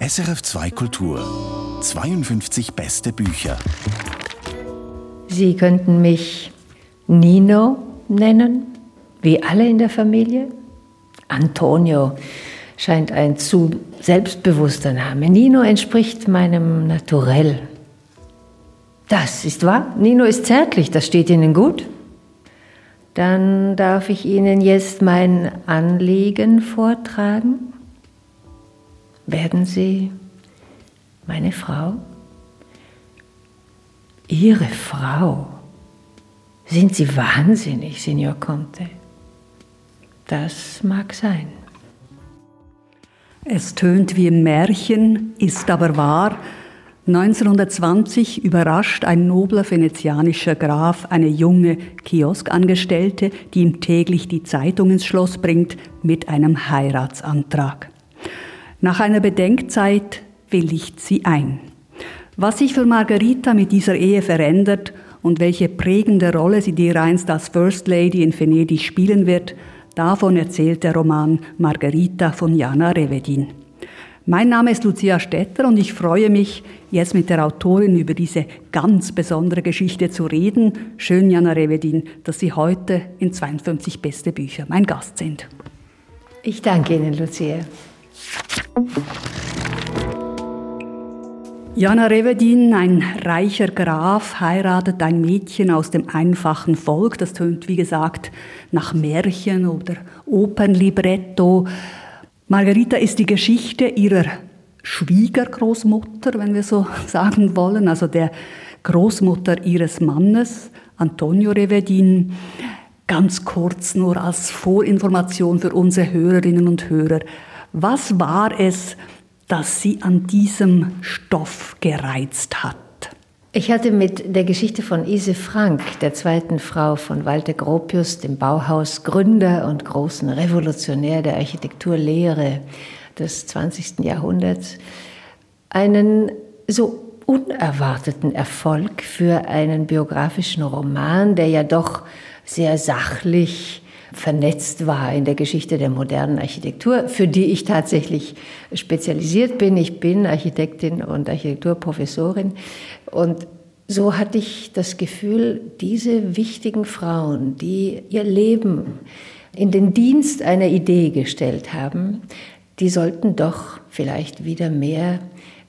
SRF 2 Kultur 52 beste Bücher. Sie könnten mich Nino nennen, wie alle in der Familie. Antonio scheint ein zu selbstbewusster Name. Nino entspricht meinem Naturell. Das ist wahr. Nino ist zärtlich, das steht Ihnen gut. Dann darf ich Ihnen jetzt mein Anliegen vortragen. Werden Sie meine Frau? Ihre Frau? Sind Sie wahnsinnig, Signor Conte? Das mag sein. Es tönt wie ein Märchen, ist aber wahr. 1920 überrascht ein nobler venezianischer Graf eine junge Kioskangestellte, die ihm täglich die Zeitung ins Schloss bringt, mit einem Heiratsantrag. Nach einer Bedenkzeit willigt sie ein. Was sich für Margarita mit dieser Ehe verändert und welche prägende Rolle sie dereinst als First Lady in Venedig spielen wird, davon erzählt der Roman Margarita von Jana Revedin. Mein Name ist Lucia Stetter und ich freue mich, jetzt mit der Autorin über diese ganz besondere Geschichte zu reden. Schön, Jana Revedin, dass Sie heute in 52 beste Bücher mein Gast sind. Ich danke Ihnen, Lucia. Jana Revedin, ein reicher Graf, heiratet ein Mädchen aus dem einfachen Volk. Das tönt, wie gesagt, nach Märchen oder Opernlibretto. Margarita ist die Geschichte ihrer Schwiegergroßmutter, wenn wir so sagen wollen, also der Großmutter ihres Mannes, Antonio Revedin. Ganz kurz nur als Vorinformation für unsere Hörerinnen und Hörer. Was war es, das Sie an diesem Stoff gereizt hat? Ich hatte mit der Geschichte von Ise Frank, der zweiten Frau von Walter Gropius, dem Bauhausgründer und großen Revolutionär der Architekturlehre des 20. Jahrhunderts, einen so unerwarteten Erfolg für einen biografischen Roman, der ja doch sehr sachlich vernetzt war in der Geschichte der modernen Architektur, für die ich tatsächlich spezialisiert bin. Ich bin Architektin und Architekturprofessorin und so hatte ich das Gefühl, diese wichtigen Frauen, die ihr Leben in den Dienst einer Idee gestellt haben, die sollten doch vielleicht wieder mehr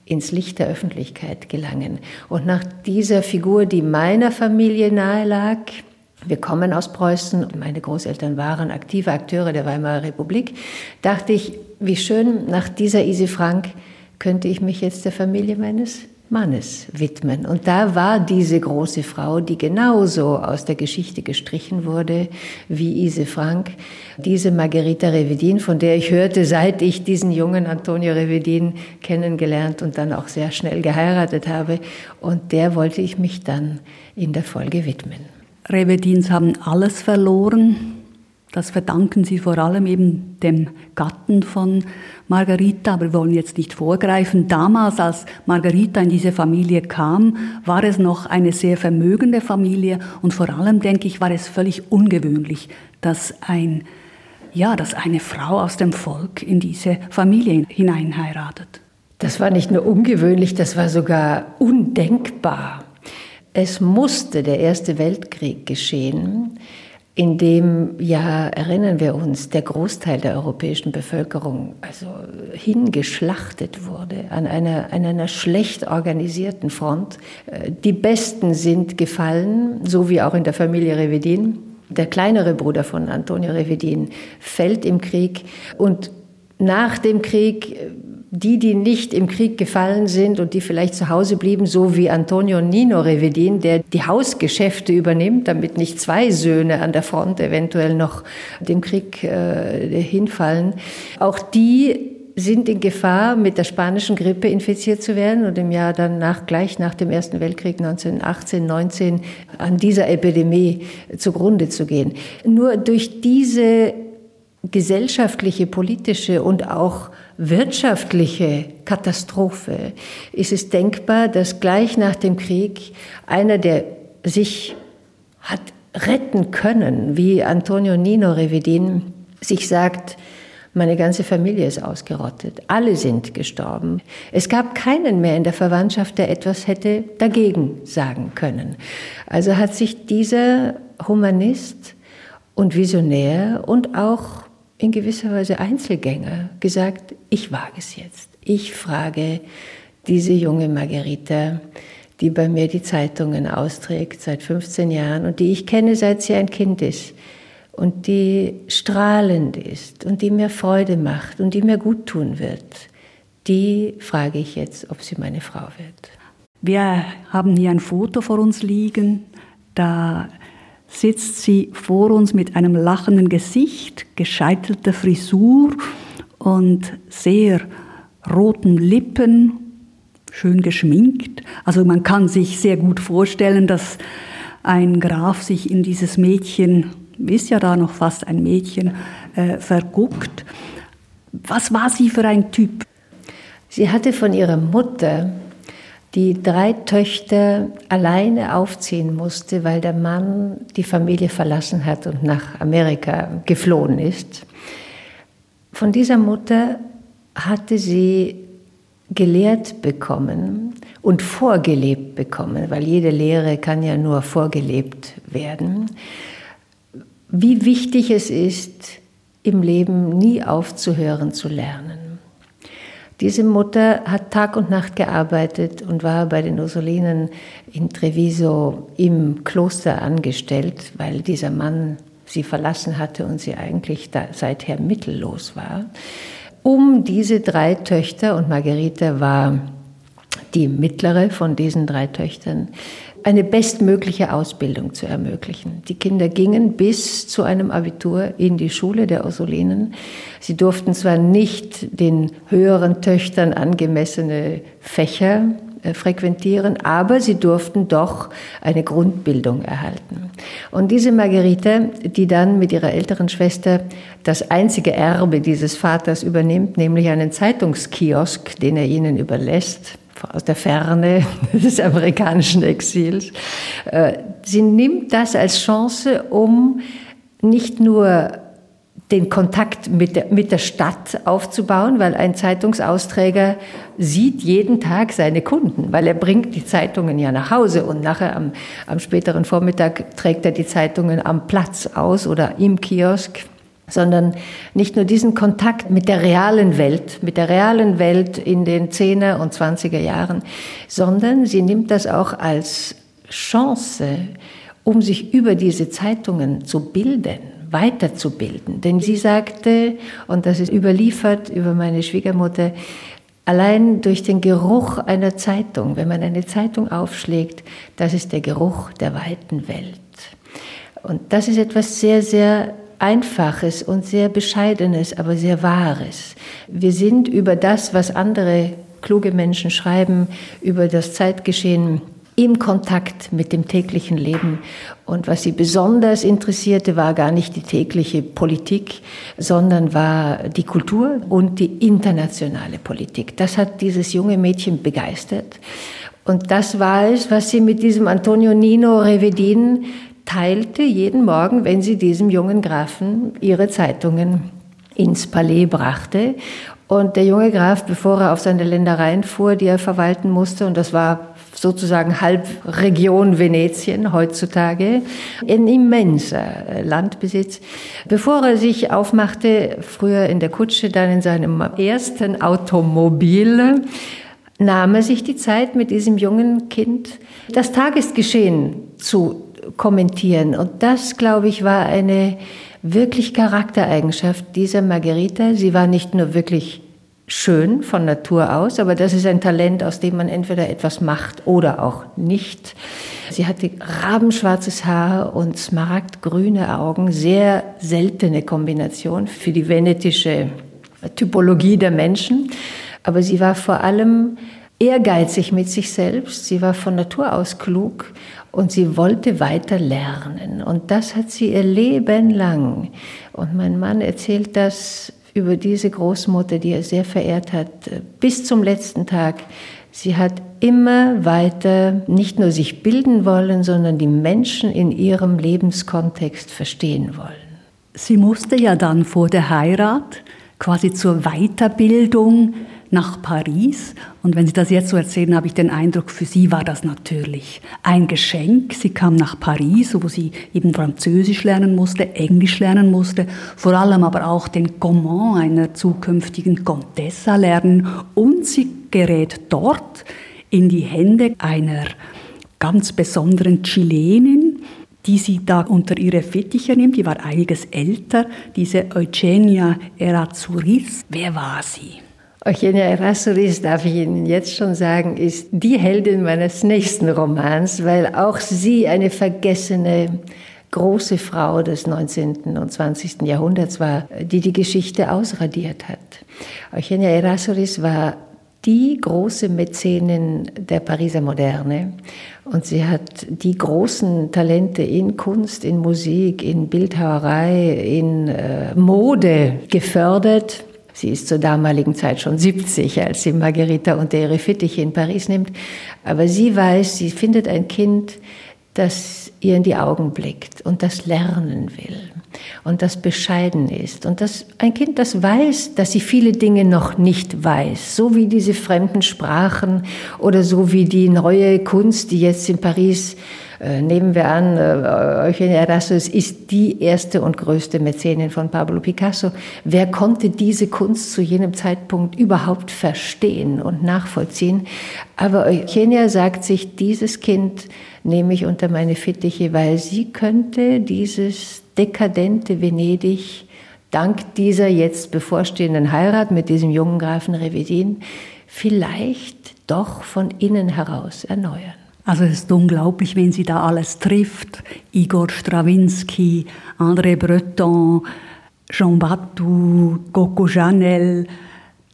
ins Licht der Öffentlichkeit gelangen. Und nach dieser Figur, die meiner Familie nahe lag, wir kommen aus Preußen meine Großeltern waren aktive Akteure der Weimarer Republik, dachte ich, wie schön, nach dieser Isi Frank könnte ich mich jetzt der Familie meines Mannes widmen. Und da war diese große Frau, die genauso aus der Geschichte gestrichen wurde wie Ise Frank, diese Margherita Revedin, von der ich hörte, seit ich diesen jungen Antonio Revedin kennengelernt und dann auch sehr schnell geheiratet habe. Und der wollte ich mich dann in der Folge widmen. Revedins haben alles verloren. Das verdanken sie vor allem eben dem Gatten von Margarita, aber wir wollen jetzt nicht vorgreifen. Damals, als Margarita in diese Familie kam, war es noch eine sehr vermögende Familie und vor allem, denke ich, war es völlig ungewöhnlich, dass ein ja, dass eine Frau aus dem Volk in diese Familie hineinheiratet. Das war nicht nur ungewöhnlich, das war sogar undenkbar. Es musste der Erste Weltkrieg geschehen, in dem, ja, erinnern wir uns, der Großteil der europäischen Bevölkerung also hingeschlachtet wurde an einer, an einer schlecht organisierten Front. Äh, die Besten sind gefallen, so wie auch in der Familie Revedin. Der kleinere Bruder von Antonio Revedin fällt im Krieg und nach dem Krieg die, die nicht im Krieg gefallen sind und die vielleicht zu Hause blieben, so wie Antonio Nino Revedin, der die Hausgeschäfte übernimmt, damit nicht zwei Söhne an der Front eventuell noch dem Krieg äh, hinfallen. Auch die sind in Gefahr, mit der spanischen Grippe infiziert zu werden und im Jahr danach, gleich nach dem Ersten Weltkrieg 1918, 19, an dieser Epidemie zugrunde zu gehen. Nur durch diese gesellschaftliche, politische und auch wirtschaftliche Katastrophe ist es denkbar, dass gleich nach dem Krieg einer, der sich hat retten können, wie Antonio Nino Revedin, sich sagt, Meine ganze Familie ist ausgerottet. Alle sind gestorben. Es gab keinen mehr in der Verwandtschaft, der etwas hätte dagegen sagen können. Also hat sich dieser Humanist und Visionär und auch in gewisser Weise Einzelgänger gesagt, ich wage es jetzt. Ich frage diese junge Margarita, die bei mir die Zeitungen austrägt seit 15 Jahren und die ich kenne, seit sie ein Kind ist und die strahlend ist und die mir Freude macht und die mir gut tun wird, die frage ich jetzt, ob sie meine Frau wird. Wir haben hier ein Foto vor uns liegen. Da sitzt sie vor uns mit einem lachenden Gesicht, gescheitelter Frisur und sehr roten Lippen, schön geschminkt. Also man kann sich sehr gut vorstellen, dass ein Graf sich in dieses Mädchen ist ja da noch fast ein Mädchen, äh, verguckt. Was war sie für ein Typ? Sie hatte von ihrer Mutter, die drei Töchter alleine aufziehen musste, weil der Mann die Familie verlassen hat und nach Amerika geflohen ist. Von dieser Mutter hatte sie gelehrt bekommen und vorgelebt bekommen, weil jede Lehre kann ja nur vorgelebt werden wie wichtig es ist, im Leben nie aufzuhören zu lernen. Diese Mutter hat Tag und Nacht gearbeitet und war bei den Ursulinen in Treviso im Kloster angestellt, weil dieser Mann sie verlassen hatte und sie eigentlich seither mittellos war. Um diese drei Töchter, und Margherita war die mittlere von diesen drei Töchtern, eine bestmögliche Ausbildung zu ermöglichen. Die Kinder gingen bis zu einem Abitur in die Schule der Ursulinen. Sie durften zwar nicht den höheren Töchtern angemessene Fächer äh, frequentieren, aber sie durften doch eine Grundbildung erhalten. Und diese Margarete, die dann mit ihrer älteren Schwester das einzige Erbe dieses Vaters übernimmt, nämlich einen Zeitungskiosk, den er ihnen überlässt, aus der Ferne des amerikanischen Exils. Äh, sie nimmt das als Chance, um nicht nur den Kontakt mit der, mit der Stadt aufzubauen, weil ein Zeitungsausträger sieht jeden Tag seine Kunden, weil er bringt die Zeitungen ja nach Hause und nachher am, am späteren Vormittag trägt er die Zeitungen am Platz aus oder im Kiosk sondern nicht nur diesen Kontakt mit der realen Welt, mit der realen Welt in den 10er und 20er Jahren, sondern sie nimmt das auch als Chance, um sich über diese Zeitungen zu bilden, weiterzubilden. Denn sie sagte, und das ist überliefert über meine Schwiegermutter, allein durch den Geruch einer Zeitung, wenn man eine Zeitung aufschlägt, das ist der Geruch der weiten Welt. Und das ist etwas sehr, sehr Einfaches und sehr Bescheidenes, aber sehr Wahres. Wir sind über das, was andere kluge Menschen schreiben, über das Zeitgeschehen im Kontakt mit dem täglichen Leben. Und was sie besonders interessierte, war gar nicht die tägliche Politik, sondern war die Kultur und die internationale Politik. Das hat dieses junge Mädchen begeistert. Und das war es, was sie mit diesem Antonio Nino Revedin teilte jeden Morgen, wenn sie diesem jungen Grafen ihre Zeitungen ins Palais brachte. Und der junge Graf, bevor er auf seine Ländereien fuhr, die er verwalten musste, und das war sozusagen halb Region Venetien heutzutage, ein immenser Landbesitz. Bevor er sich aufmachte, früher in der Kutsche, dann in seinem ersten Automobil, nahm er sich die Zeit, mit diesem jungen Kind das Tagesgeschehen zu kommentieren. Und das, glaube ich, war eine wirklich Charaktereigenschaft dieser Margherita. Sie war nicht nur wirklich schön von Natur aus, aber das ist ein Talent, aus dem man entweder etwas macht oder auch nicht. Sie hatte rabenschwarzes Haar und smaragdgrüne Augen, sehr seltene Kombination für die venetische Typologie der Menschen. Aber sie war vor allem ehrgeizig mit sich selbst, sie war von Natur aus klug und sie wollte weiter lernen. Und das hat sie ihr Leben lang. Und mein Mann erzählt das über diese Großmutter, die er sehr verehrt hat, bis zum letzten Tag. Sie hat immer weiter nicht nur sich bilden wollen, sondern die Menschen in ihrem Lebenskontext verstehen wollen. Sie musste ja dann vor der Heirat quasi zur Weiterbildung nach Paris. Und wenn Sie das jetzt so erzählen, habe ich den Eindruck, für Sie war das natürlich ein Geschenk. Sie kam nach Paris, wo sie eben Französisch lernen musste, Englisch lernen musste, vor allem aber auch den Comment einer zukünftigen Contessa lernen. Und sie gerät dort in die Hände einer ganz besonderen Chilenin, die sie da unter ihre Fittiche nimmt. Die war einiges älter, diese Eugenia Errazuriz. Wer war sie? Eugenia Errázuriz, darf ich Ihnen jetzt schon sagen, ist die Heldin meines nächsten Romans, weil auch sie eine vergessene große Frau des 19. und 20. Jahrhunderts war, die die Geschichte ausradiert hat. Eugenia Errázuriz war die große Mäzenin der Pariser Moderne und sie hat die großen Talente in Kunst, in Musik, in Bildhauerei, in äh, Mode gefördert Sie ist zur damaligen Zeit schon 70, als sie Margherita unter ihre Fittiche in Paris nimmt. Aber sie weiß, sie findet ein Kind, das ihr in die Augen blickt und das lernen will und das bescheiden ist und das ein Kind, das weiß, dass sie viele Dinge noch nicht weiß, so wie diese fremden Sprachen oder so wie die neue Kunst, die jetzt in Paris nehmen wir an, äh, Eugenia Erasmus ist die erste und größte Mäzenin von Pablo Picasso. Wer konnte diese Kunst zu jenem Zeitpunkt überhaupt verstehen und nachvollziehen? Aber Eugenia sagt sich, dieses Kind nehme ich unter meine Fittiche, weil sie könnte dieses dekadente Venedig dank dieser jetzt bevorstehenden Heirat mit diesem jungen Grafen Revedin vielleicht doch von innen heraus erneuern. Also es ist unglaublich, wen sie da alles trifft. Igor Strawinski, André Breton, Jean Batu, Coco Chanel.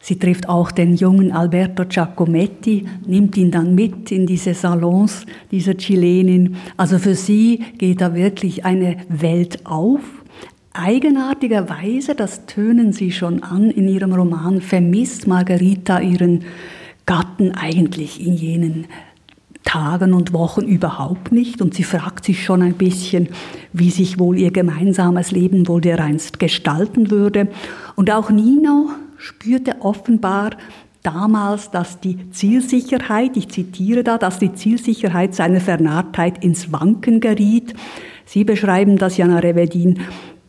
Sie trifft auch den jungen Alberto Giacometti, nimmt ihn dann mit in diese Salons dieser Chilenin. Also für sie geht da wirklich eine Welt auf. Eigenartigerweise, das tönen Sie schon an in Ihrem Roman, vermisst Margarita ihren Gatten eigentlich in jenen Tagen und Wochen überhaupt nicht und sie fragt sich schon ein bisschen, wie sich wohl ihr gemeinsames Leben wohl dereinst gestalten würde. Und auch Nino spürte offenbar damals, dass die Zielsicherheit, ich zitiere da, dass die Zielsicherheit seiner Vernarrtheit ins Wanken geriet. Sie beschreiben das, Jana Revedin,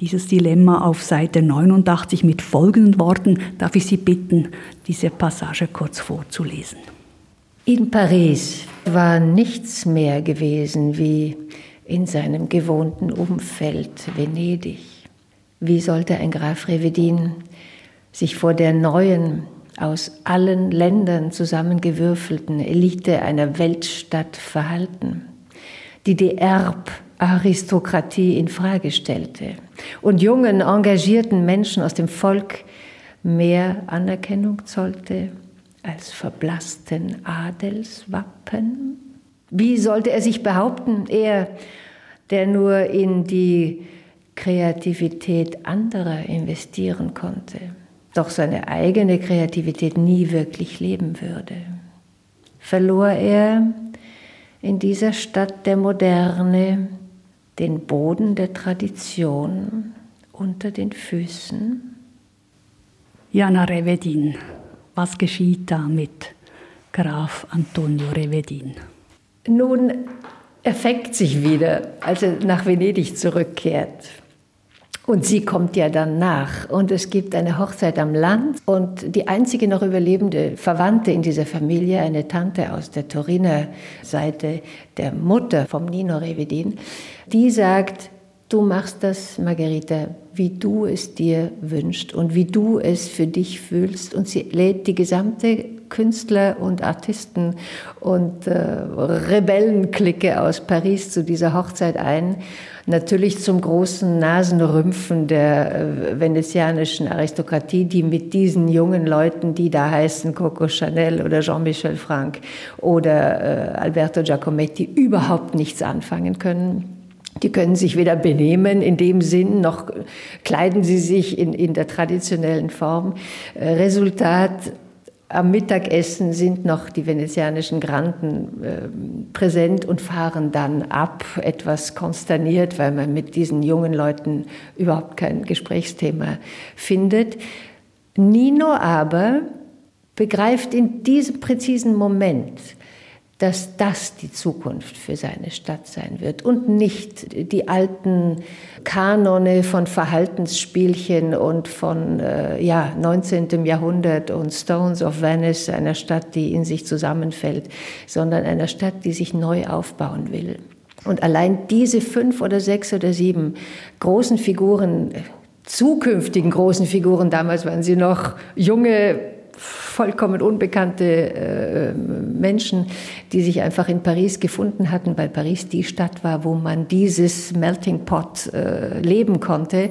dieses Dilemma auf Seite 89 mit folgenden Worten. Darf ich Sie bitten, diese Passage kurz vorzulesen? In Paris war nichts mehr gewesen wie in seinem gewohnten Umfeld Venedig. Wie sollte ein Graf Revedin sich vor der neuen, aus allen Ländern zusammengewürfelten Elite einer Weltstadt verhalten, die die Erbaristokratie in Frage stellte und jungen, engagierten Menschen aus dem Volk mehr Anerkennung zollte als verblassten Adelswappen? Wie sollte er sich behaupten, er, der nur in die Kreativität anderer investieren konnte, doch seine eigene Kreativität nie wirklich leben würde? Verlor er in dieser Stadt der Moderne den Boden der Tradition unter den Füßen? Jana Revedin was geschieht da mit Graf Antonio Revedin? Nun, er fängt sich wieder, als er nach Venedig zurückkehrt. Und sie kommt ja dann nach. Und es gibt eine Hochzeit am Land. Und die einzige noch überlebende Verwandte in dieser Familie, eine Tante aus der Turiner Seite der Mutter vom Nino Revedin, die sagt, du machst das, Margarita, wie du es dir wünschst und wie du es für dich fühlst. Und sie lädt die gesamte Künstler und Artisten und äh, Rebellenklicke aus Paris zu dieser Hochzeit ein. Natürlich zum großen Nasenrümpfen der äh, venezianischen Aristokratie, die mit diesen jungen Leuten, die da heißen Coco Chanel oder Jean-Michel Franck oder äh, Alberto Giacometti, überhaupt nichts anfangen können. Die können sich weder benehmen in dem Sinn, noch kleiden sie sich in, in der traditionellen Form. Äh, Resultat, am Mittagessen sind noch die venezianischen Granden äh, präsent und fahren dann ab, etwas konsterniert, weil man mit diesen jungen Leuten überhaupt kein Gesprächsthema findet. Nino aber begreift in diesem präzisen Moment, dass das die Zukunft für seine Stadt sein wird und nicht die alten Kanone von Verhaltensspielchen und von äh, ja, 19. Jahrhundert und Stones of Venice, einer Stadt, die in sich zusammenfällt, sondern einer Stadt, die sich neu aufbauen will. Und allein diese fünf oder sechs oder sieben großen Figuren, zukünftigen großen Figuren, damals waren sie noch junge vollkommen unbekannte äh, Menschen, die sich einfach in Paris gefunden hatten, weil Paris die Stadt war, wo man dieses Melting Pot äh, leben konnte.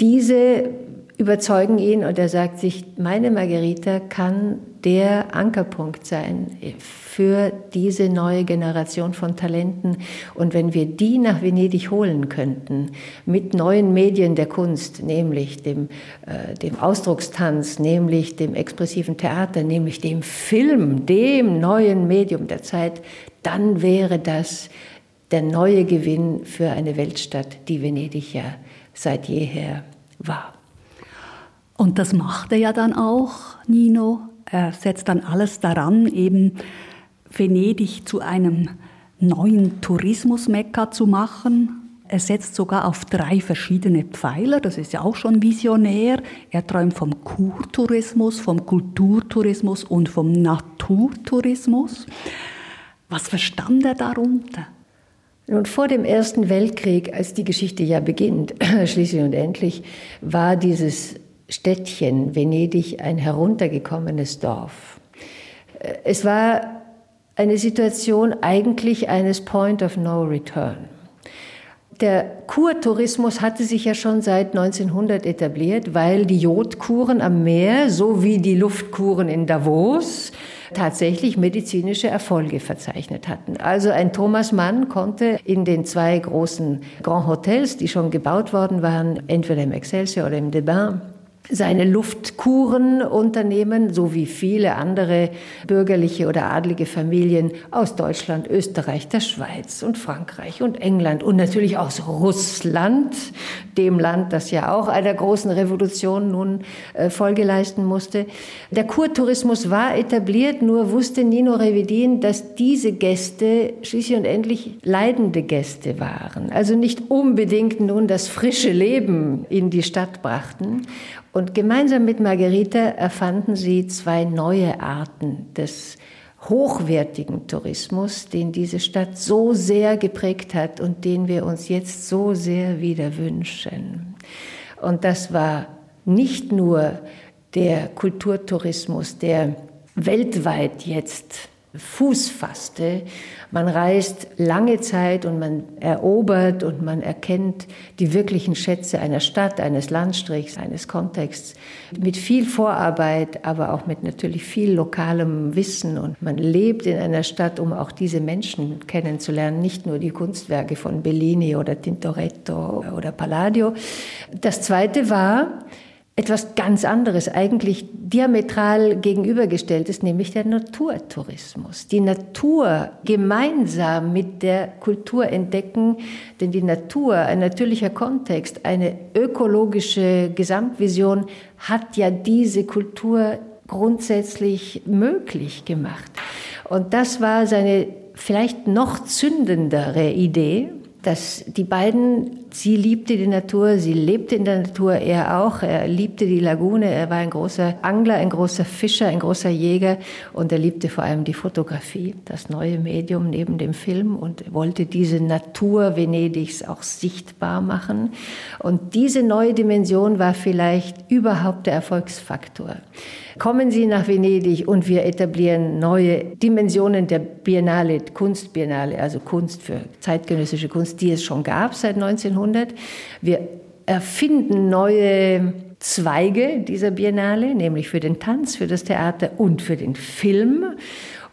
Diese überzeugen ihn und er sagt sich, meine Margarita kann der Ankerpunkt sein für diese neue Generation von Talenten. Und wenn wir die nach Venedig holen könnten, mit neuen Medien der Kunst, nämlich dem, äh, dem Ausdruckstanz, nämlich dem expressiven Theater, nämlich dem Film, dem neuen Medium der Zeit, dann wäre das der neue Gewinn für eine Weltstadt, die Venedig ja seit jeher war. Und das macht er ja dann auch, Nino. Er setzt dann alles daran, eben Venedig zu einem neuen Tourismusmekka zu machen. Er setzt sogar auf drei verschiedene Pfeiler, das ist ja auch schon visionär. Er träumt vom Kurtourismus, vom Kulturtourismus und vom Naturtourismus. Was verstand er darunter? Nun, vor dem Ersten Weltkrieg, als die Geschichte ja beginnt, schließlich und endlich, war dieses Städtchen Venedig ein heruntergekommenes Dorf. Es war eine Situation eigentlich eines Point of No Return. Der Kurtourismus hatte sich ja schon seit 1900 etabliert, weil die Jodkuren am Meer sowie die Luftkuren in Davos tatsächlich medizinische Erfolge verzeichnet hatten. Also ein Thomas Mann konnte in den zwei großen Grand Hotels, die schon gebaut worden waren, entweder im Excelsior oder im Debain, seine Luftkuren unternehmen, so wie viele andere bürgerliche oder adlige Familien aus Deutschland, Österreich, der Schweiz und Frankreich und England und natürlich aus Russland, dem Land, das ja auch einer großen Revolution nun äh, Folge leisten musste. Der Kurtourismus war etabliert, nur wusste Nino Revedin, dass diese Gäste schließlich und endlich leidende Gäste waren, also nicht unbedingt nun das frische Leben in die Stadt brachten. Und gemeinsam mit Margarita erfanden sie zwei neue Arten des hochwertigen Tourismus, den diese Stadt so sehr geprägt hat und den wir uns jetzt so sehr wieder wünschen. Und das war nicht nur der Kulturtourismus, der weltweit jetzt Fuß fasste. Man reist lange Zeit und man erobert und man erkennt die wirklichen Schätze einer Stadt, eines Landstrichs, eines Kontexts mit viel Vorarbeit, aber auch mit natürlich viel lokalem Wissen. Und man lebt in einer Stadt, um auch diese Menschen kennenzulernen, nicht nur die Kunstwerke von Bellini oder Tintoretto oder Palladio. Das Zweite war, etwas ganz anderes, eigentlich diametral gegenübergestellt ist, nämlich der Naturtourismus. Die Natur gemeinsam mit der Kultur entdecken, denn die Natur, ein natürlicher Kontext, eine ökologische Gesamtvision hat ja diese Kultur grundsätzlich möglich gemacht. Und das war seine vielleicht noch zündendere Idee, dass die beiden, sie liebte die Natur, sie lebte in der Natur, er auch, er liebte die Lagune, er war ein großer Angler, ein großer Fischer, ein großer Jäger und er liebte vor allem die Fotografie, das neue Medium neben dem Film und wollte diese Natur Venedigs auch sichtbar machen. Und diese neue Dimension war vielleicht überhaupt der Erfolgsfaktor. Kommen Sie nach Venedig und wir etablieren neue Dimensionen der Biennale, Kunstbiennale, also Kunst für zeitgenössische Kunst, die es schon gab seit 1900. Wir erfinden neue Zweige dieser Biennale, nämlich für den Tanz, für das Theater und für den Film.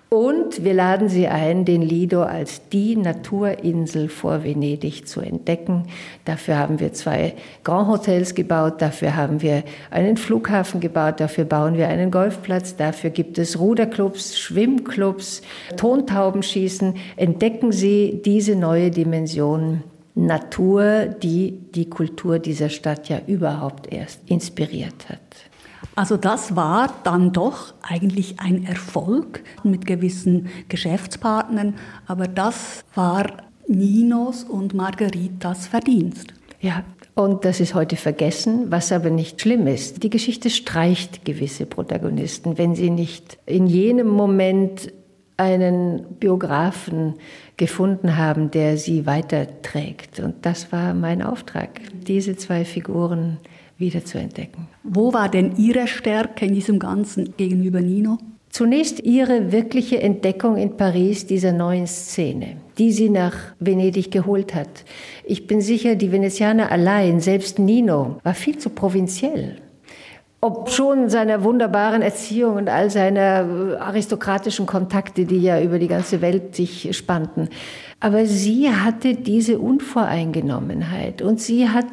Und wir laden Sie ein, den Lido als die Naturinsel vor Venedig zu entdecken. Dafür haben wir zwei Grand Hotels gebaut, dafür haben wir einen Flughafen gebaut, dafür bauen wir einen Golfplatz, dafür gibt es Ruderclubs, Schwimmclubs, Tontaubenschießen. Entdecken Sie diese neue Dimension Natur, die die Kultur dieser Stadt ja überhaupt erst inspiriert hat. Also das war dann doch eigentlich ein Erfolg mit gewissen Geschäftspartnern, aber das war Ninos und Margaritas Verdienst. Ja, und das ist heute vergessen, was aber nicht schlimm ist. Die Geschichte streicht gewisse Protagonisten, wenn sie nicht in jenem Moment einen Biografen gefunden haben, der sie weiterträgt. Und das war mein Auftrag, diese zwei Figuren wieder zu entdecken. Wo war denn Ihre Stärke in diesem Ganzen gegenüber Nino? Zunächst ihre wirkliche Entdeckung in Paris dieser neuen Szene, die sie nach Venedig geholt hat. Ich bin sicher, die Venezianer allein, selbst Nino, war viel zu provinziell. Ob schon seiner wunderbaren Erziehung und all seiner äh, aristokratischen Kontakte, die ja über die ganze Welt sich spannten. Aber sie hatte diese Unvoreingenommenheit und sie hat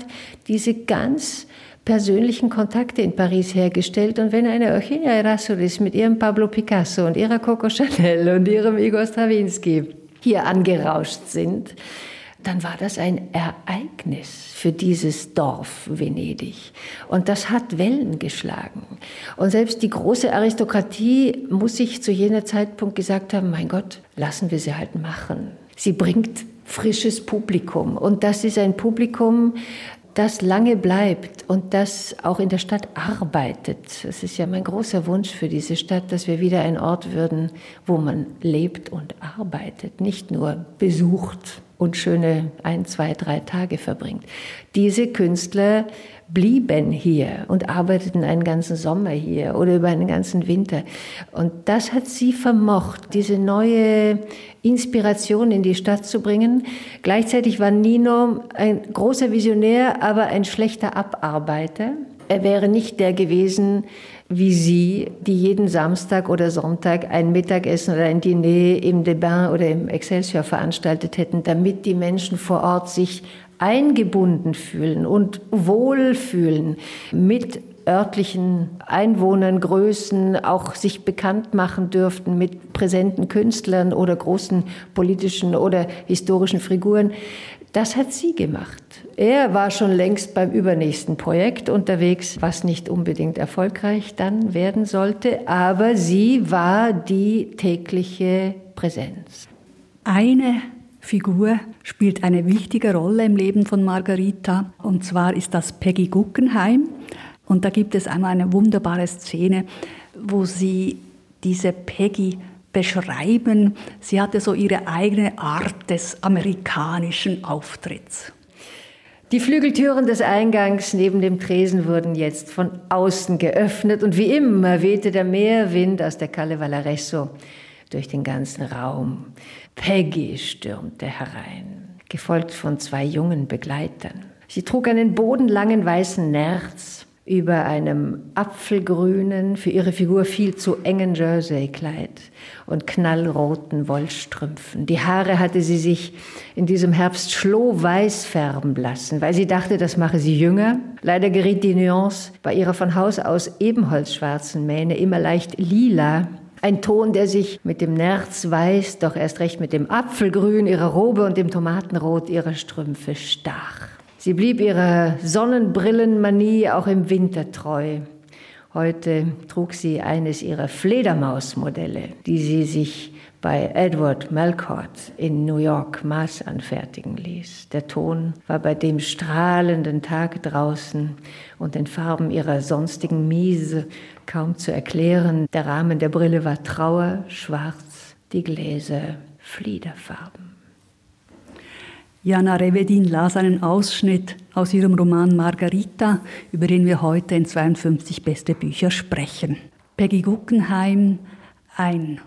diese ganz persönlichen Kontakte in Paris hergestellt. Und wenn eine Eugenia Erasmus mit ihrem Pablo Picasso und ihrer Coco Chanel und ihrem Igor Stravinsky hier angerauscht sind, dann war das ein Ereignis für dieses Dorf Venedig. Und das hat Wellen geschlagen. Und selbst die große Aristokratie muss sich zu jener Zeitpunkt gesagt haben, mein Gott, lassen wir sie halt machen. Sie bringt frisches Publikum. Und das ist ein Publikum, das lange bleibt und das auch in der Stadt arbeitet. Das ist ja mein großer Wunsch für diese Stadt, dass wir wieder ein Ort würden, wo man lebt und arbeitet, nicht nur besucht und schöne ein, zwei, drei Tage verbringt. Diese Künstler blieben hier und arbeiteten einen ganzen Sommer hier oder über einen ganzen Winter. Und das hat sie vermocht, diese neue Inspiration in die Stadt zu bringen. Gleichzeitig war Nino ein großer Visionär, aber ein schlechter Abarbeiter. Er wäre nicht der gewesen, wie Sie, die jeden Samstag oder Sonntag ein Mittagessen oder ein Diner im Debain oder im Excelsior veranstaltet hätten, damit die Menschen vor Ort sich eingebunden fühlen und wohlfühlen mit örtlichen Einwohnern, Größen auch sich bekannt machen dürften mit präsenten Künstlern oder großen politischen oder historischen Figuren. Das hat sie gemacht. Er war schon längst beim übernächsten Projekt unterwegs, was nicht unbedingt erfolgreich dann werden sollte, aber sie war die tägliche Präsenz. Eine Figur spielt eine wichtige Rolle im Leben von Margarita. Und zwar ist das Peggy Guggenheim. Und da gibt es einmal eine wunderbare Szene, wo sie diese Peggy beschreiben. Sie hatte so ihre eigene Art des amerikanischen Auftritts. Die Flügeltüren des Eingangs neben dem Tresen wurden jetzt von außen geöffnet und wie immer wehte der Meerwind aus der Calle Valaresso durch den ganzen Raum. Peggy stürmte herein, gefolgt von zwei jungen Begleitern. Sie trug einen bodenlangen weißen Nerz über einem apfelgrünen, für ihre Figur viel zu engen Jerseykleid und knallroten Wollstrümpfen. Die Haare hatte sie sich in diesem Herbst schlohweiß färben lassen, weil sie dachte, das mache sie jünger. Leider geriet die Nuance bei ihrer von Haus aus ebenholzschwarzen Mähne immer leicht lila ein Ton, der sich mit dem Nerzweiß, doch erst recht mit dem Apfelgrün ihrer Robe und dem Tomatenrot ihrer Strümpfe stach. Sie blieb ihrer Sonnenbrillenmanie auch im Winter treu. Heute trug sie eines ihrer Fledermausmodelle, die sie sich bei Edward Melcourt in New York maßanfertigen ließ. Der Ton war bei dem strahlenden Tag draußen und den Farben ihrer sonstigen Miese kaum zu erklären. Der Rahmen der Brille war Trauer, schwarz, die Gläser Fliederfarben. Jana Revedin las einen Ausschnitt aus ihrem Roman Margarita, über den wir heute in 52 beste Bücher sprechen. Peggy Guggenheim, ein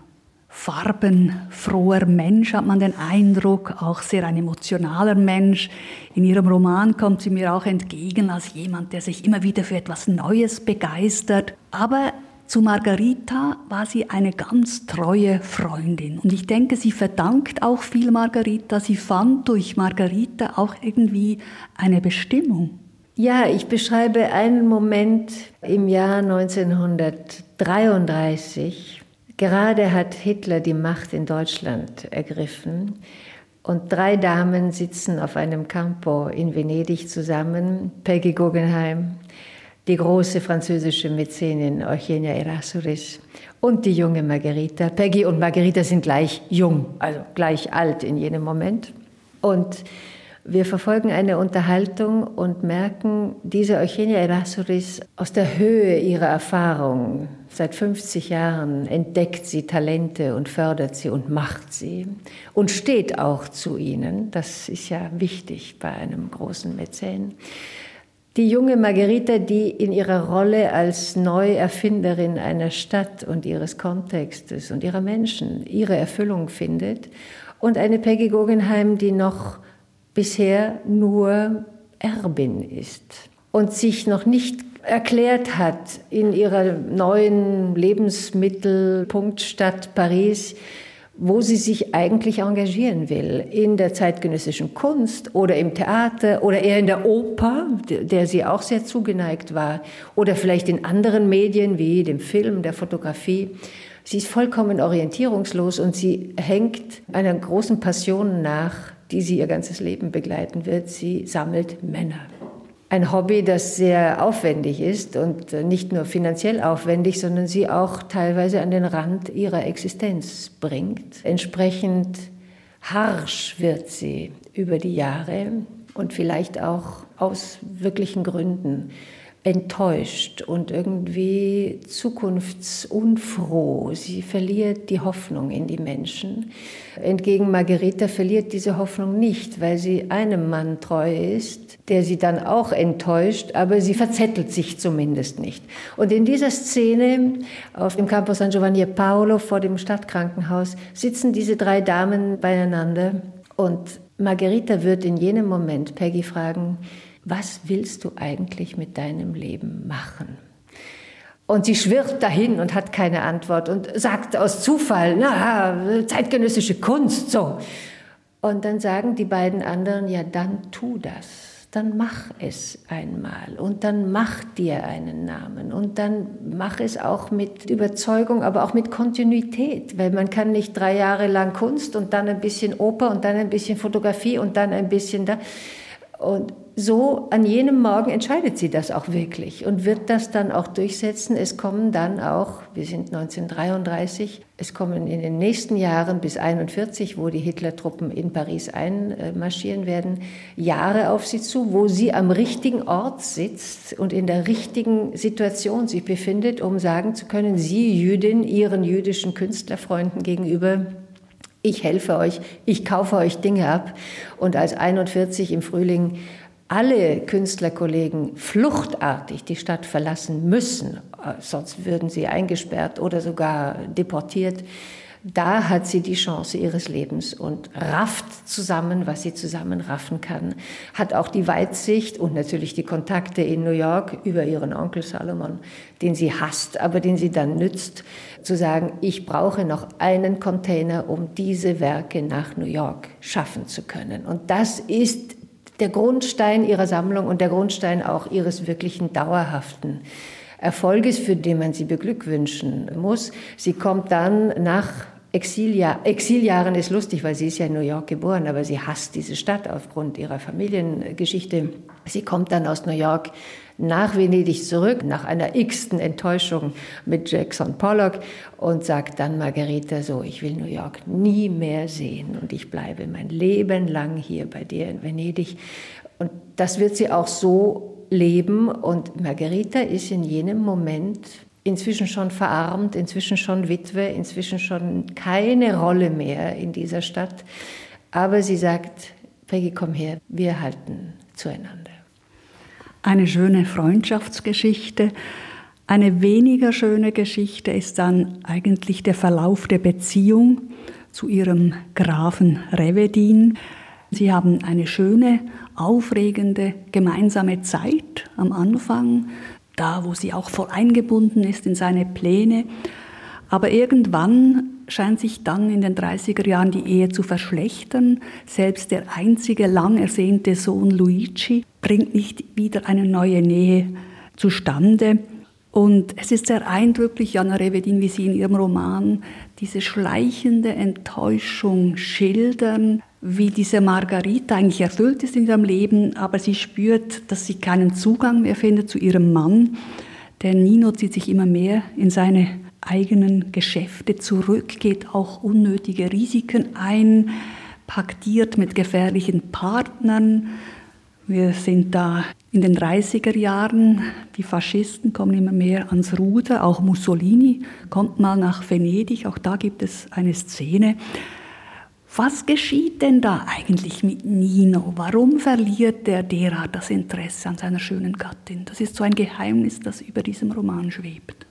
farbenfroher Mensch, hat man den Eindruck, auch sehr ein emotionaler Mensch. In ihrem Roman kommt sie mir auch entgegen als jemand, der sich immer wieder für etwas Neues begeistert. Aber zu Margarita war sie eine ganz treue Freundin. Und ich denke, sie verdankt auch viel Margarita. Sie fand durch Margarita auch irgendwie eine Bestimmung. Ja, ich beschreibe einen Moment im Jahr 1933. Gerade hat Hitler die Macht in Deutschland ergriffen. Und drei Damen sitzen auf einem Campo in Venedig zusammen. Peggy Guggenheim, die große französische Mäzenin Eugenia Erasuris und die junge Margherita. Peggy und Margherita sind gleich jung, also gleich alt in jenem Moment. Und wir verfolgen eine Unterhaltung und merken, diese Eugenia Erasuris aus der Höhe ihrer Erfahrung, seit 50 Jahren entdeckt sie Talente und fördert sie und macht sie und steht auch zu ihnen. Das ist ja wichtig bei einem großen Mäzen. Die junge Margherita, die in ihrer Rolle als Neuerfinderin einer Stadt und ihres Kontextes und ihrer Menschen ihre Erfüllung findet. Und eine Peggy Guggenheim, die noch bisher nur Erbin ist und sich noch nicht erklärt hat in ihrer neuen Lebensmittelpunktstadt Paris, wo sie sich eigentlich engagieren will. In der zeitgenössischen Kunst oder im Theater oder eher in der Oper, der sie auch sehr zugeneigt war, oder vielleicht in anderen Medien wie dem Film, der Fotografie. Sie ist vollkommen orientierungslos und sie hängt einer großen Passion nach, die sie ihr ganzes Leben begleiten wird. Sie sammelt Männer. Ein Hobby, das sehr aufwendig ist und nicht nur finanziell aufwendig, sondern sie auch teilweise an den Rand ihrer Existenz bringt. Entsprechend harsch wird sie über die Jahre und vielleicht auch aus wirklichen Gründen enttäuscht und irgendwie zukunftsunfroh. Sie verliert die Hoffnung in die Menschen. Entgegen Margherita verliert diese Hoffnung nicht, weil sie einem Mann treu ist, der sie dann auch enttäuscht, aber sie verzettelt sich zumindest nicht. Und in dieser Szene auf dem Campo San Giovanni Paolo vor dem Stadtkrankenhaus sitzen diese drei Damen beieinander und Margherita wird in jenem Moment Peggy fragen, was willst du eigentlich mit deinem Leben machen? Und sie schwirrt dahin und hat keine Antwort und sagt aus Zufall, na, zeitgenössische Kunst, so. Und dann sagen die beiden anderen, ja, dann tu das. Dann mach es einmal und dann mach dir einen Namen und dann mach es auch mit Überzeugung, aber auch mit Kontinuität, weil man kann nicht drei Jahre lang Kunst und dann ein bisschen Oper und dann ein bisschen Fotografie und dann ein bisschen da. Und so an jenem Morgen entscheidet sie das auch wirklich und wird das dann auch durchsetzen. Es kommen dann auch, wir sind 1933, es kommen in den nächsten Jahren bis 1941, wo die Hitlertruppen in Paris einmarschieren werden, Jahre auf sie zu, wo sie am richtigen Ort sitzt und in der richtigen Situation sich befindet, um sagen zu können, sie Jüdin ihren jüdischen Künstlerfreunden gegenüber, ich helfe euch, ich kaufe euch Dinge ab. Und als 41 im Frühling alle Künstlerkollegen fluchtartig die Stadt verlassen müssen, äh, sonst würden sie eingesperrt oder sogar deportiert, da hat sie die Chance ihres Lebens und rafft zusammen, was sie zusammenraffen kann, hat auch die Weitsicht und natürlich die Kontakte in New York über ihren Onkel Salomon, den sie hasst, aber den sie dann nützt, zu sagen, ich brauche noch einen Container, um diese Werke nach New York schaffen zu können. Und das ist der Grundstein ihrer Sammlung und der Grundstein auch ihres wirklichen dauerhaften Erfolges, für den man sie beglückwünschen muss. Sie kommt dann nach Exiljahr, Exiljahren ist lustig, weil sie ist ja in New York geboren, aber sie hasst diese Stadt aufgrund ihrer Familiengeschichte. Sie kommt dann aus New York nach Venedig zurück, nach einer x-ten Enttäuschung mit Jackson Pollock und sagt dann Margarita so, ich will New York nie mehr sehen und ich bleibe mein Leben lang hier bei dir in Venedig. Und das wird sie auch so leben. Und Margherita ist in jenem Moment inzwischen schon verarmt, inzwischen schon Witwe, inzwischen schon keine Rolle mehr in dieser Stadt. Aber sie sagt, Peggy, komm her, wir halten zueinander. Eine schöne Freundschaftsgeschichte. Eine weniger schöne Geschichte ist dann eigentlich der Verlauf der Beziehung zu ihrem Grafen Revedin. Sie haben eine schöne aufregende gemeinsame Zeit am Anfang, da wo sie auch voll eingebunden ist in seine Pläne. Aber irgendwann scheint sich dann in den 30er Jahren die Ehe zu verschlechtern. Selbst der einzige lang ersehnte Sohn Luigi bringt nicht wieder eine neue Nähe zustande. Und es ist sehr eindrücklich, Jana Revedin, wie Sie in Ihrem Roman diese schleichende Enttäuschung schildern, wie diese Margarita eigentlich erfüllt ist in ihrem Leben, aber sie spürt, dass sie keinen Zugang mehr findet zu ihrem Mann. Der Nino zieht sich immer mehr in seine eigenen Geschäfte zurück, geht auch unnötige Risiken ein, paktiert mit gefährlichen Partnern. Wir sind da in den 30er Jahren. Die Faschisten kommen immer mehr ans Ruder. Auch Mussolini kommt mal nach Venedig. Auch da gibt es eine Szene. Was geschieht denn da eigentlich mit Nino? Warum verliert der derart das Interesse an seiner schönen Gattin? Das ist so ein Geheimnis, das über diesem Roman schwebt.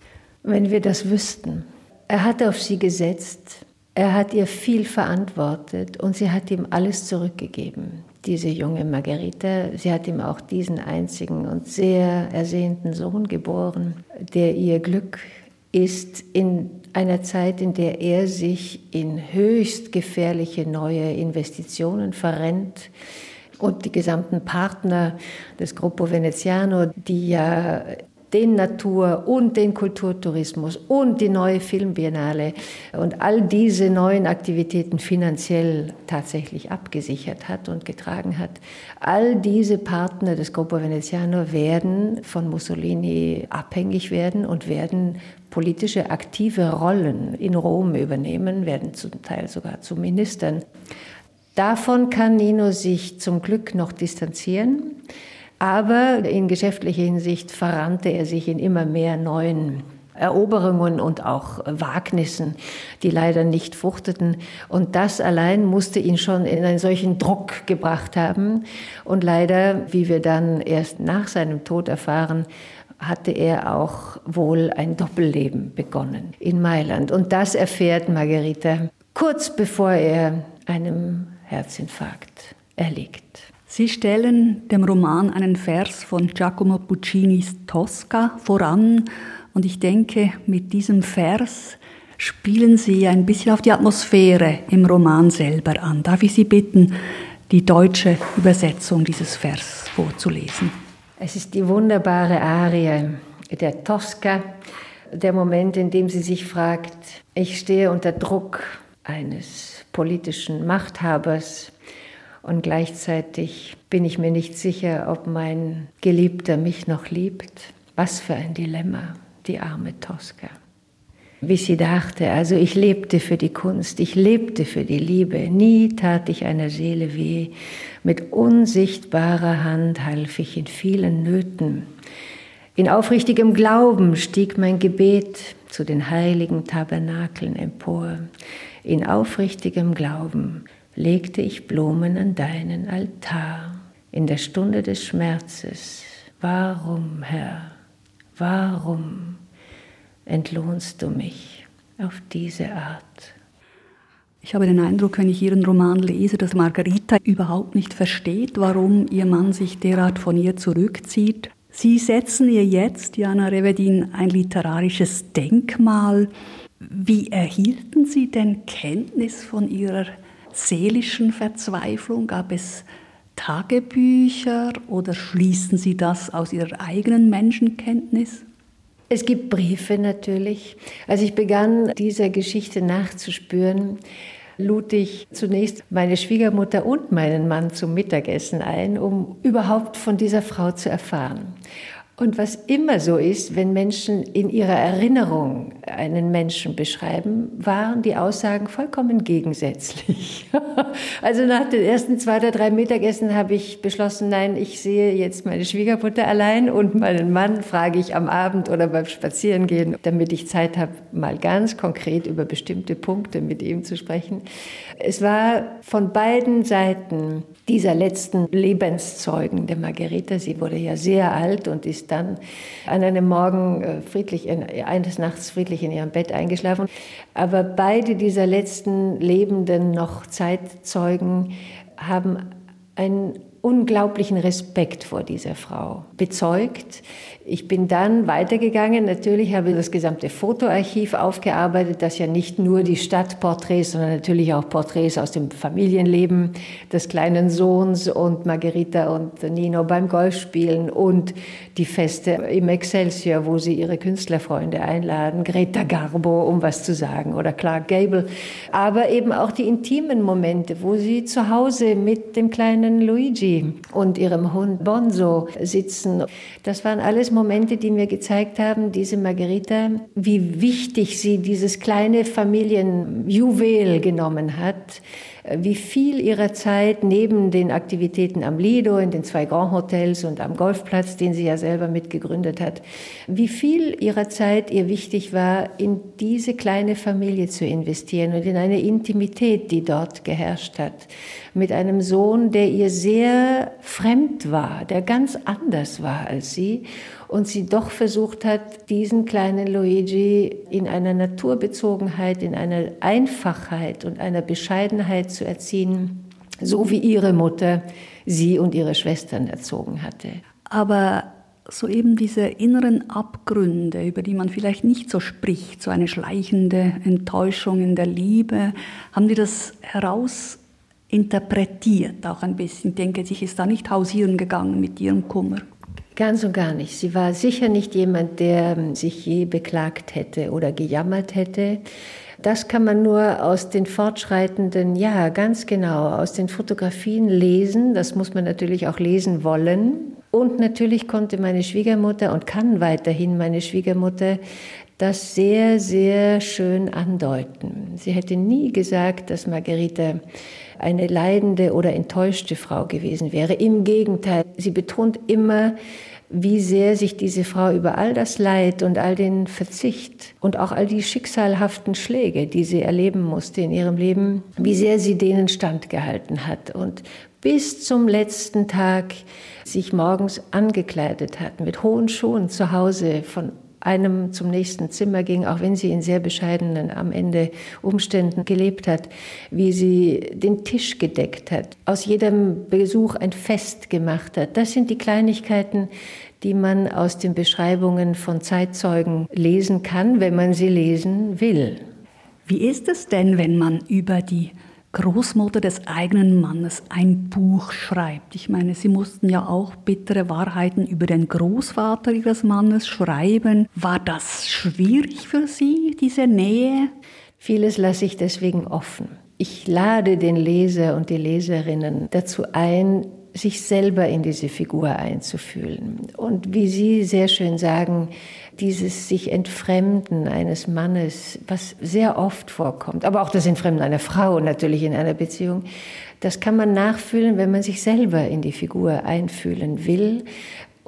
Wenn wir das wüssten. Er hat auf sie gesetzt, er hat ihr viel verantwortet und sie hat ihm alles zurückgegeben. Diese junge Margarita, sie hat ihm auch diesen einzigen und sehr ersehnten Sohn geboren, der ihr Glück ist in einer Zeit, in der er sich in höchst gefährliche neue Investitionen verrennt und die gesamten Partner des Gruppo Veneziano, die ja den Natur- und den Kulturtourismus und die neue Filmbiennale und all diese neuen Aktivitäten finanziell tatsächlich abgesichert hat und getragen hat. All diese Partner des Gruppo Veneziano werden von Mussolini abhängig werden und werden politische aktive Rollen in Rom übernehmen, werden zum Teil sogar zu Ministern. Davon kann Nino sich zum Glück noch distanzieren. Aber in geschäftlicher Hinsicht verrannte er sich in immer mehr neuen Eroberungen und auch Wagnissen, die leider nicht fruchteten. Und das allein musste ihn schon in einen solchen Druck gebracht haben. Und leider, wie wir dann erst nach seinem Tod erfahren, hatte er auch wohl ein Doppelleben begonnen in Mailand. Und das erfährt Margherita kurz bevor er einem Herzinfarkt erliegt. Sie stellen dem Roman einen Vers von Giacomo Puccinis Tosca voran und ich denke, mit diesem Vers spielen Sie ein bisschen auf die Atmosphäre im Roman selber an. Darf ich Sie bitten, die deutsche Übersetzung dieses Vers vorzulesen? Es ist die wunderbare Arie der Tosca, der Moment, in dem sie sich fragt, ich stehe unter Druck eines politischen Machthabers, und gleichzeitig bin ich mir nicht sicher, ob mein Geliebter mich noch liebt. Was für ein Dilemma, die arme Tosca. Wie sie dachte, also ich lebte für die Kunst, ich lebte für die Liebe, nie tat ich einer Seele weh, mit unsichtbarer Hand half ich in vielen Nöten. In aufrichtigem Glauben stieg mein Gebet zu den heiligen Tabernakeln empor. In aufrichtigem Glauben legte ich Blumen an deinen Altar in der Stunde des Schmerzes. Warum, Herr, warum entlohnst du mich auf diese Art? Ich habe den Eindruck, wenn ich Ihren Roman lese, dass Margarita überhaupt nicht versteht, warum ihr Mann sich derart von ihr zurückzieht. Sie setzen ihr jetzt, Jana Revedin, ein literarisches Denkmal. Wie erhielten Sie denn Kenntnis von Ihrer seelischen Verzweiflung? Gab es Tagebücher oder schließen Sie das aus Ihrer eigenen Menschenkenntnis? Es gibt Briefe natürlich. Als ich begann, dieser Geschichte nachzuspüren, lud ich zunächst meine Schwiegermutter und meinen Mann zum Mittagessen ein, um überhaupt von dieser Frau zu erfahren. Und was immer so ist, wenn Menschen in ihrer Erinnerung einen Menschen beschreiben, waren die Aussagen vollkommen gegensätzlich. also nach den ersten zwei oder drei Mittagessen habe ich beschlossen, nein, ich sehe jetzt meine Schwiegermutter allein und meinen Mann frage ich am Abend oder beim Spazierengehen, damit ich Zeit habe, mal ganz konkret über bestimmte Punkte mit ihm zu sprechen. Es war von beiden Seiten dieser letzten Lebenszeugen der Margareta. Sie wurde ja sehr alt und ist dann an einem Morgen äh, friedlich, in, eines Nachts friedlich in ihrem Bett eingeschlafen. Aber beide dieser letzten lebenden noch Zeitzeugen haben einen unglaublichen Respekt vor dieser Frau bezeugt. Ich bin dann weitergegangen. Natürlich habe ich das gesamte Fotoarchiv aufgearbeitet, das ja nicht nur die Stadtporträts, sondern natürlich auch Porträts aus dem Familienleben des kleinen Sohns und Margherita und Nino beim Golfspielen und die Feste im Excelsior, wo sie ihre Künstlerfreunde einladen, Greta Garbo, um was zu sagen, oder Clark Gable. Aber eben auch die intimen Momente, wo sie zu Hause mit dem kleinen Luigi und ihrem Hund Bonzo sitzen. Das waren alles Momente, die mir gezeigt haben, diese Margherita, wie wichtig sie dieses kleine Familienjuwel genommen hat, wie viel ihrer Zeit neben den Aktivitäten am Lido, in den zwei Grand Hotels und am Golfplatz, den sie ja selber mitgegründet hat, wie viel ihrer Zeit ihr wichtig war, in diese kleine Familie zu investieren und in eine Intimität, die dort geherrscht hat, mit einem Sohn, der ihr sehr fremd war, der ganz anders war als sie und sie doch versucht hat, diesen kleinen Luigi in einer Naturbezogenheit, in einer Einfachheit und einer Bescheidenheit zu erziehen, so wie ihre Mutter sie und ihre Schwestern erzogen hatte. Aber so eben diese inneren Abgründe, über die man vielleicht nicht so spricht, so eine schleichende Enttäuschung in der Liebe, haben die das herausinterpretiert auch ein bisschen? Ich denke, sich ist da nicht hausieren gegangen mit ihrem Kummer. Ganz und gar nicht. Sie war sicher nicht jemand, der ähm, sich je beklagt hätte oder gejammert hätte. Das kann man nur aus den fortschreitenden, ja, ganz genau, aus den Fotografien lesen. Das muss man natürlich auch lesen wollen. Und natürlich konnte meine Schwiegermutter und kann weiterhin meine Schwiegermutter das sehr, sehr schön andeuten. Sie hätte nie gesagt, dass Margarita eine leidende oder enttäuschte Frau gewesen wäre. Im Gegenteil, sie betont immer, wie sehr sich diese Frau über all das Leid und all den Verzicht und auch all die schicksalhaften Schläge, die sie erleben musste in ihrem Leben, wie sehr sie denen standgehalten hat und bis zum letzten Tag sich morgens angekleidet hat, mit hohen Schuhen zu Hause von einem zum nächsten Zimmer ging, auch wenn sie in sehr bescheidenen am Ende Umständen gelebt hat, wie sie den Tisch gedeckt hat, aus jedem Besuch ein Fest gemacht hat. Das sind die Kleinigkeiten, die man aus den Beschreibungen von Zeitzeugen lesen kann, wenn man sie lesen will. Wie ist es denn, wenn man über die Großmutter des eigenen Mannes ein Buch schreibt. Ich meine, Sie mussten ja auch bittere Wahrheiten über den Großvater Ihres Mannes schreiben. War das schwierig für Sie, diese Nähe? Vieles lasse ich deswegen offen. Ich lade den Leser und die Leserinnen dazu ein, sich selber in diese Figur einzufühlen. Und wie Sie sehr schön sagen, dieses sich Entfremden eines Mannes, was sehr oft vorkommt, aber auch das Entfremden einer Frau natürlich in einer Beziehung, das kann man nachfühlen, wenn man sich selber in die Figur einfühlen will.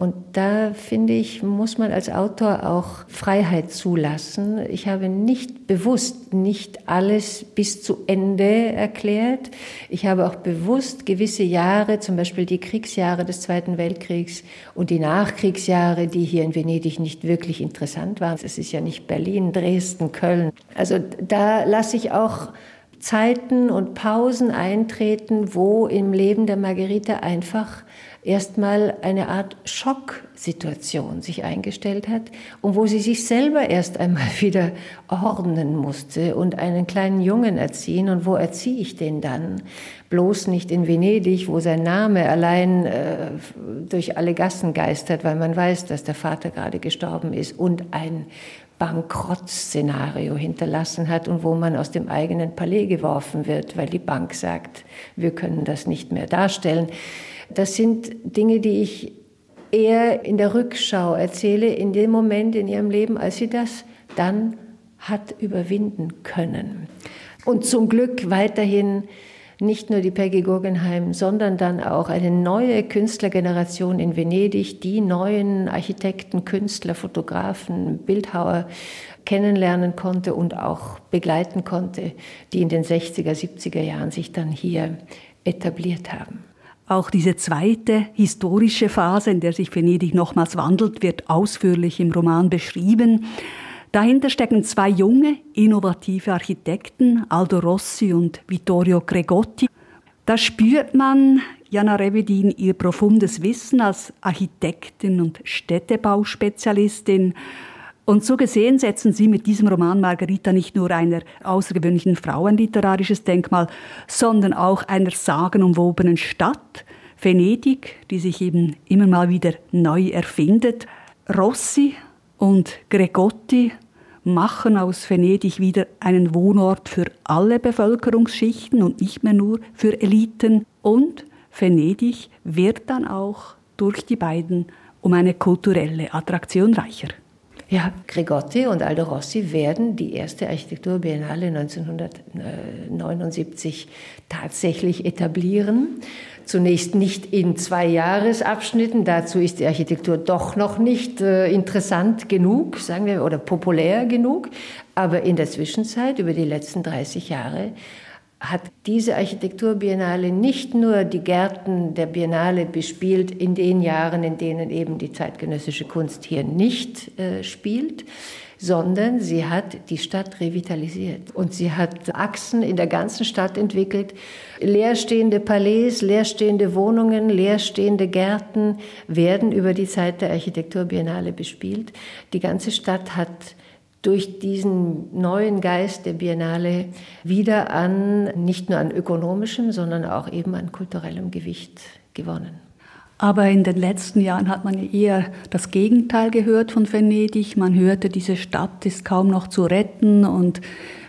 Und da finde ich, muss man als Autor auch Freiheit zulassen. Ich habe nicht bewusst nicht alles bis zu Ende erklärt. Ich habe auch bewusst gewisse Jahre, zum Beispiel die Kriegsjahre des Zweiten Weltkriegs und die Nachkriegsjahre, die hier in Venedig nicht wirklich interessant waren. Es ist ja nicht Berlin, Dresden, Köln. Also da lasse ich auch Zeiten und Pausen eintreten, wo im Leben der Margarita einfach erstmal eine Art Schocksituation sich eingestellt hat und wo sie sich selber erst einmal wieder ordnen musste und einen kleinen Jungen erziehen. Und wo erziehe ich den dann? Bloß nicht in Venedig, wo sein Name allein äh, durch alle Gassen geistert, weil man weiß, dass der Vater gerade gestorben ist und ein Bankrottszenario hinterlassen hat und wo man aus dem eigenen Palais geworfen wird, weil die Bank sagt, wir können das nicht mehr darstellen. Das sind Dinge, die ich eher in der Rückschau erzähle, in dem Moment in ihrem Leben, als sie das dann hat überwinden können. Und zum Glück weiterhin nicht nur die Peggy Guggenheim, sondern dann auch eine neue Künstlergeneration in Venedig, die neuen Architekten, Künstler, Fotografen, Bildhauer kennenlernen konnte und auch begleiten konnte, die in den 60er, 70er Jahren sich dann hier etabliert haben. Auch diese zweite historische Phase, in der sich Venedig nochmals wandelt, wird ausführlich im Roman beschrieben. Dahinter stecken zwei junge, innovative Architekten, Aldo Rossi und Vittorio Gregotti. Da spürt man Jana Revedin ihr profundes Wissen als Architektin und Städtebauspezialistin. Und so gesehen setzen Sie mit diesem Roman Margarita nicht nur einer außergewöhnlichen Frau ein literarisches Denkmal, sondern auch einer sagenumwobenen Stadt, Venedig, die sich eben immer mal wieder neu erfindet. Rossi und Gregotti machen aus Venedig wieder einen Wohnort für alle Bevölkerungsschichten und nicht mehr nur für Eliten. Und Venedig wird dann auch durch die beiden um eine kulturelle Attraktion reicher. Ja, Gregotti und Aldo Rossi werden die erste Architekturbiennale 1979 tatsächlich etablieren. Zunächst nicht in zwei Jahresabschnitten, dazu ist die Architektur doch noch nicht äh, interessant genug, sagen wir, oder populär genug. Aber in der Zwischenzeit, über die letzten 30 Jahre, hat diese Architekturbiennale nicht nur die Gärten der Biennale bespielt in den Jahren, in denen eben die zeitgenössische Kunst hier nicht äh, spielt, sondern sie hat die Stadt revitalisiert und sie hat Achsen in der ganzen Stadt entwickelt. Leerstehende Palais, leerstehende Wohnungen, leerstehende Gärten werden über die Zeit der Architekturbiennale bespielt. Die ganze Stadt hat durch diesen neuen Geist der Biennale wieder an, nicht nur an ökonomischem, sondern auch eben an kulturellem Gewicht gewonnen. Aber in den letzten Jahren hat man eher das Gegenteil gehört von Venedig. Man hörte, diese Stadt ist kaum noch zu retten und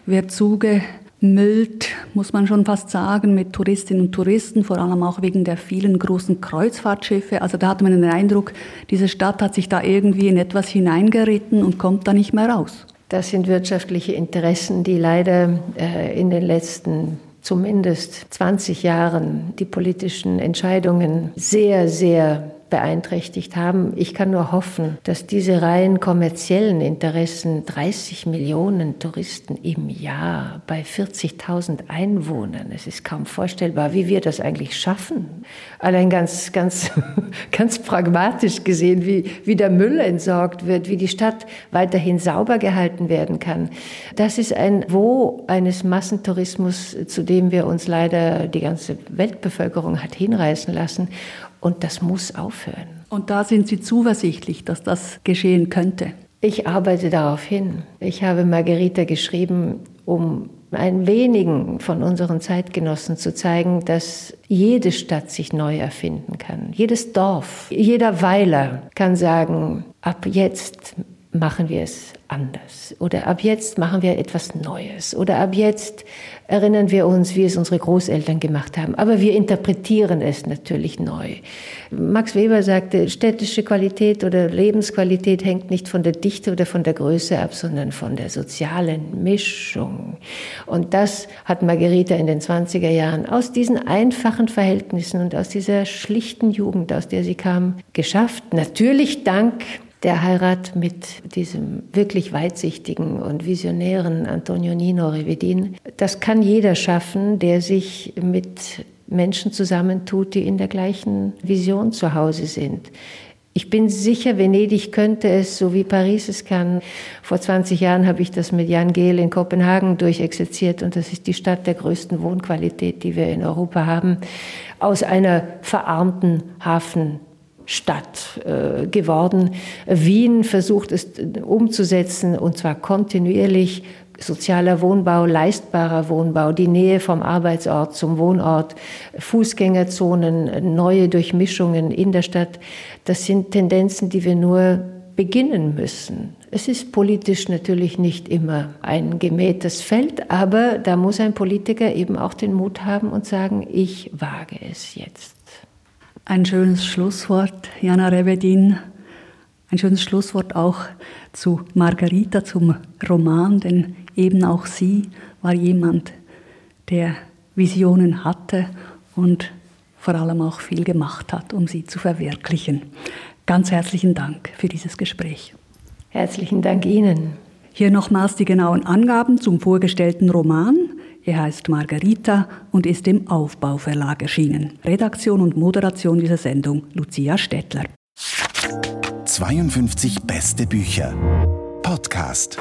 wird zuge müllt, muss man schon fast sagen, mit Touristinnen und Touristen, vor allem auch wegen der vielen großen Kreuzfahrtschiffe. Also da hat man den Eindruck, diese Stadt hat sich da irgendwie in etwas hineingeritten und kommt da nicht mehr raus. Das sind wirtschaftliche Interessen, die leider äh, in den letzten zumindest 20 Jahren die politischen Entscheidungen sehr, sehr beeinträchtigt haben. Ich kann nur hoffen, dass diese rein kommerziellen Interessen 30 Millionen Touristen im Jahr bei 40.000 Einwohnern, es ist kaum vorstellbar, wie wir das eigentlich schaffen. Allein ganz, ganz, ganz pragmatisch gesehen, wie, wie der Müll entsorgt wird, wie die Stadt weiterhin sauber gehalten werden kann. Das ist ein Wo eines Massentourismus, zu dem wir uns leider die ganze Weltbevölkerung hat hinreißen lassen. Und das muss aufhören. Und da sind Sie zuversichtlich, dass das geschehen könnte? Ich arbeite darauf hin. Ich habe Margarita geschrieben, um ein wenigen von unseren Zeitgenossen zu zeigen, dass jede Stadt sich neu erfinden kann. Jedes Dorf, jeder Weiler kann sagen, ab jetzt machen wir es anders. Oder ab jetzt machen wir etwas Neues. Oder ab jetzt erinnern wir uns, wie es unsere Großeltern gemacht haben. Aber wir interpretieren es natürlich neu. Max Weber sagte, städtische Qualität oder Lebensqualität hängt nicht von der Dichte oder von der Größe ab, sondern von der sozialen Mischung. Und das hat Margarita in den 20er Jahren aus diesen einfachen Verhältnissen und aus dieser schlichten Jugend, aus der sie kam, geschafft. Natürlich dank der Heirat mit diesem wirklich weitsichtigen und visionären Antonio Nino Rivedin. Das kann jeder schaffen, der sich mit Menschen zusammentut, die in der gleichen Vision zu Hause sind. Ich bin sicher, Venedig könnte es, so wie Paris es kann. Vor 20 Jahren habe ich das mit Jan Gehl in Kopenhagen durchexerziert und das ist die Stadt der größten Wohnqualität, die wir in Europa haben, aus einer verarmten Hafen Stadt äh, geworden. Wien versucht es umzusetzen und zwar kontinuierlich. Sozialer Wohnbau, leistbarer Wohnbau, die Nähe vom Arbeitsort zum Wohnort, Fußgängerzonen, neue Durchmischungen in der Stadt. Das sind Tendenzen, die wir nur beginnen müssen. Es ist politisch natürlich nicht immer ein gemähtes Feld, aber da muss ein Politiker eben auch den Mut haben und sagen, ich wage es jetzt. Ein schönes Schlusswort, Jana Revedin. Ein schönes Schlusswort auch zu Margarita, zum Roman, denn eben auch sie war jemand, der Visionen hatte und vor allem auch viel gemacht hat, um sie zu verwirklichen. Ganz herzlichen Dank für dieses Gespräch. Herzlichen Dank Ihnen. Hier nochmals die genauen Angaben zum vorgestellten Roman. Er heißt Margarita und ist im Aufbauverlag erschienen. Redaktion und Moderation dieser Sendung Lucia Stettler. 52 beste Bücher. Podcast.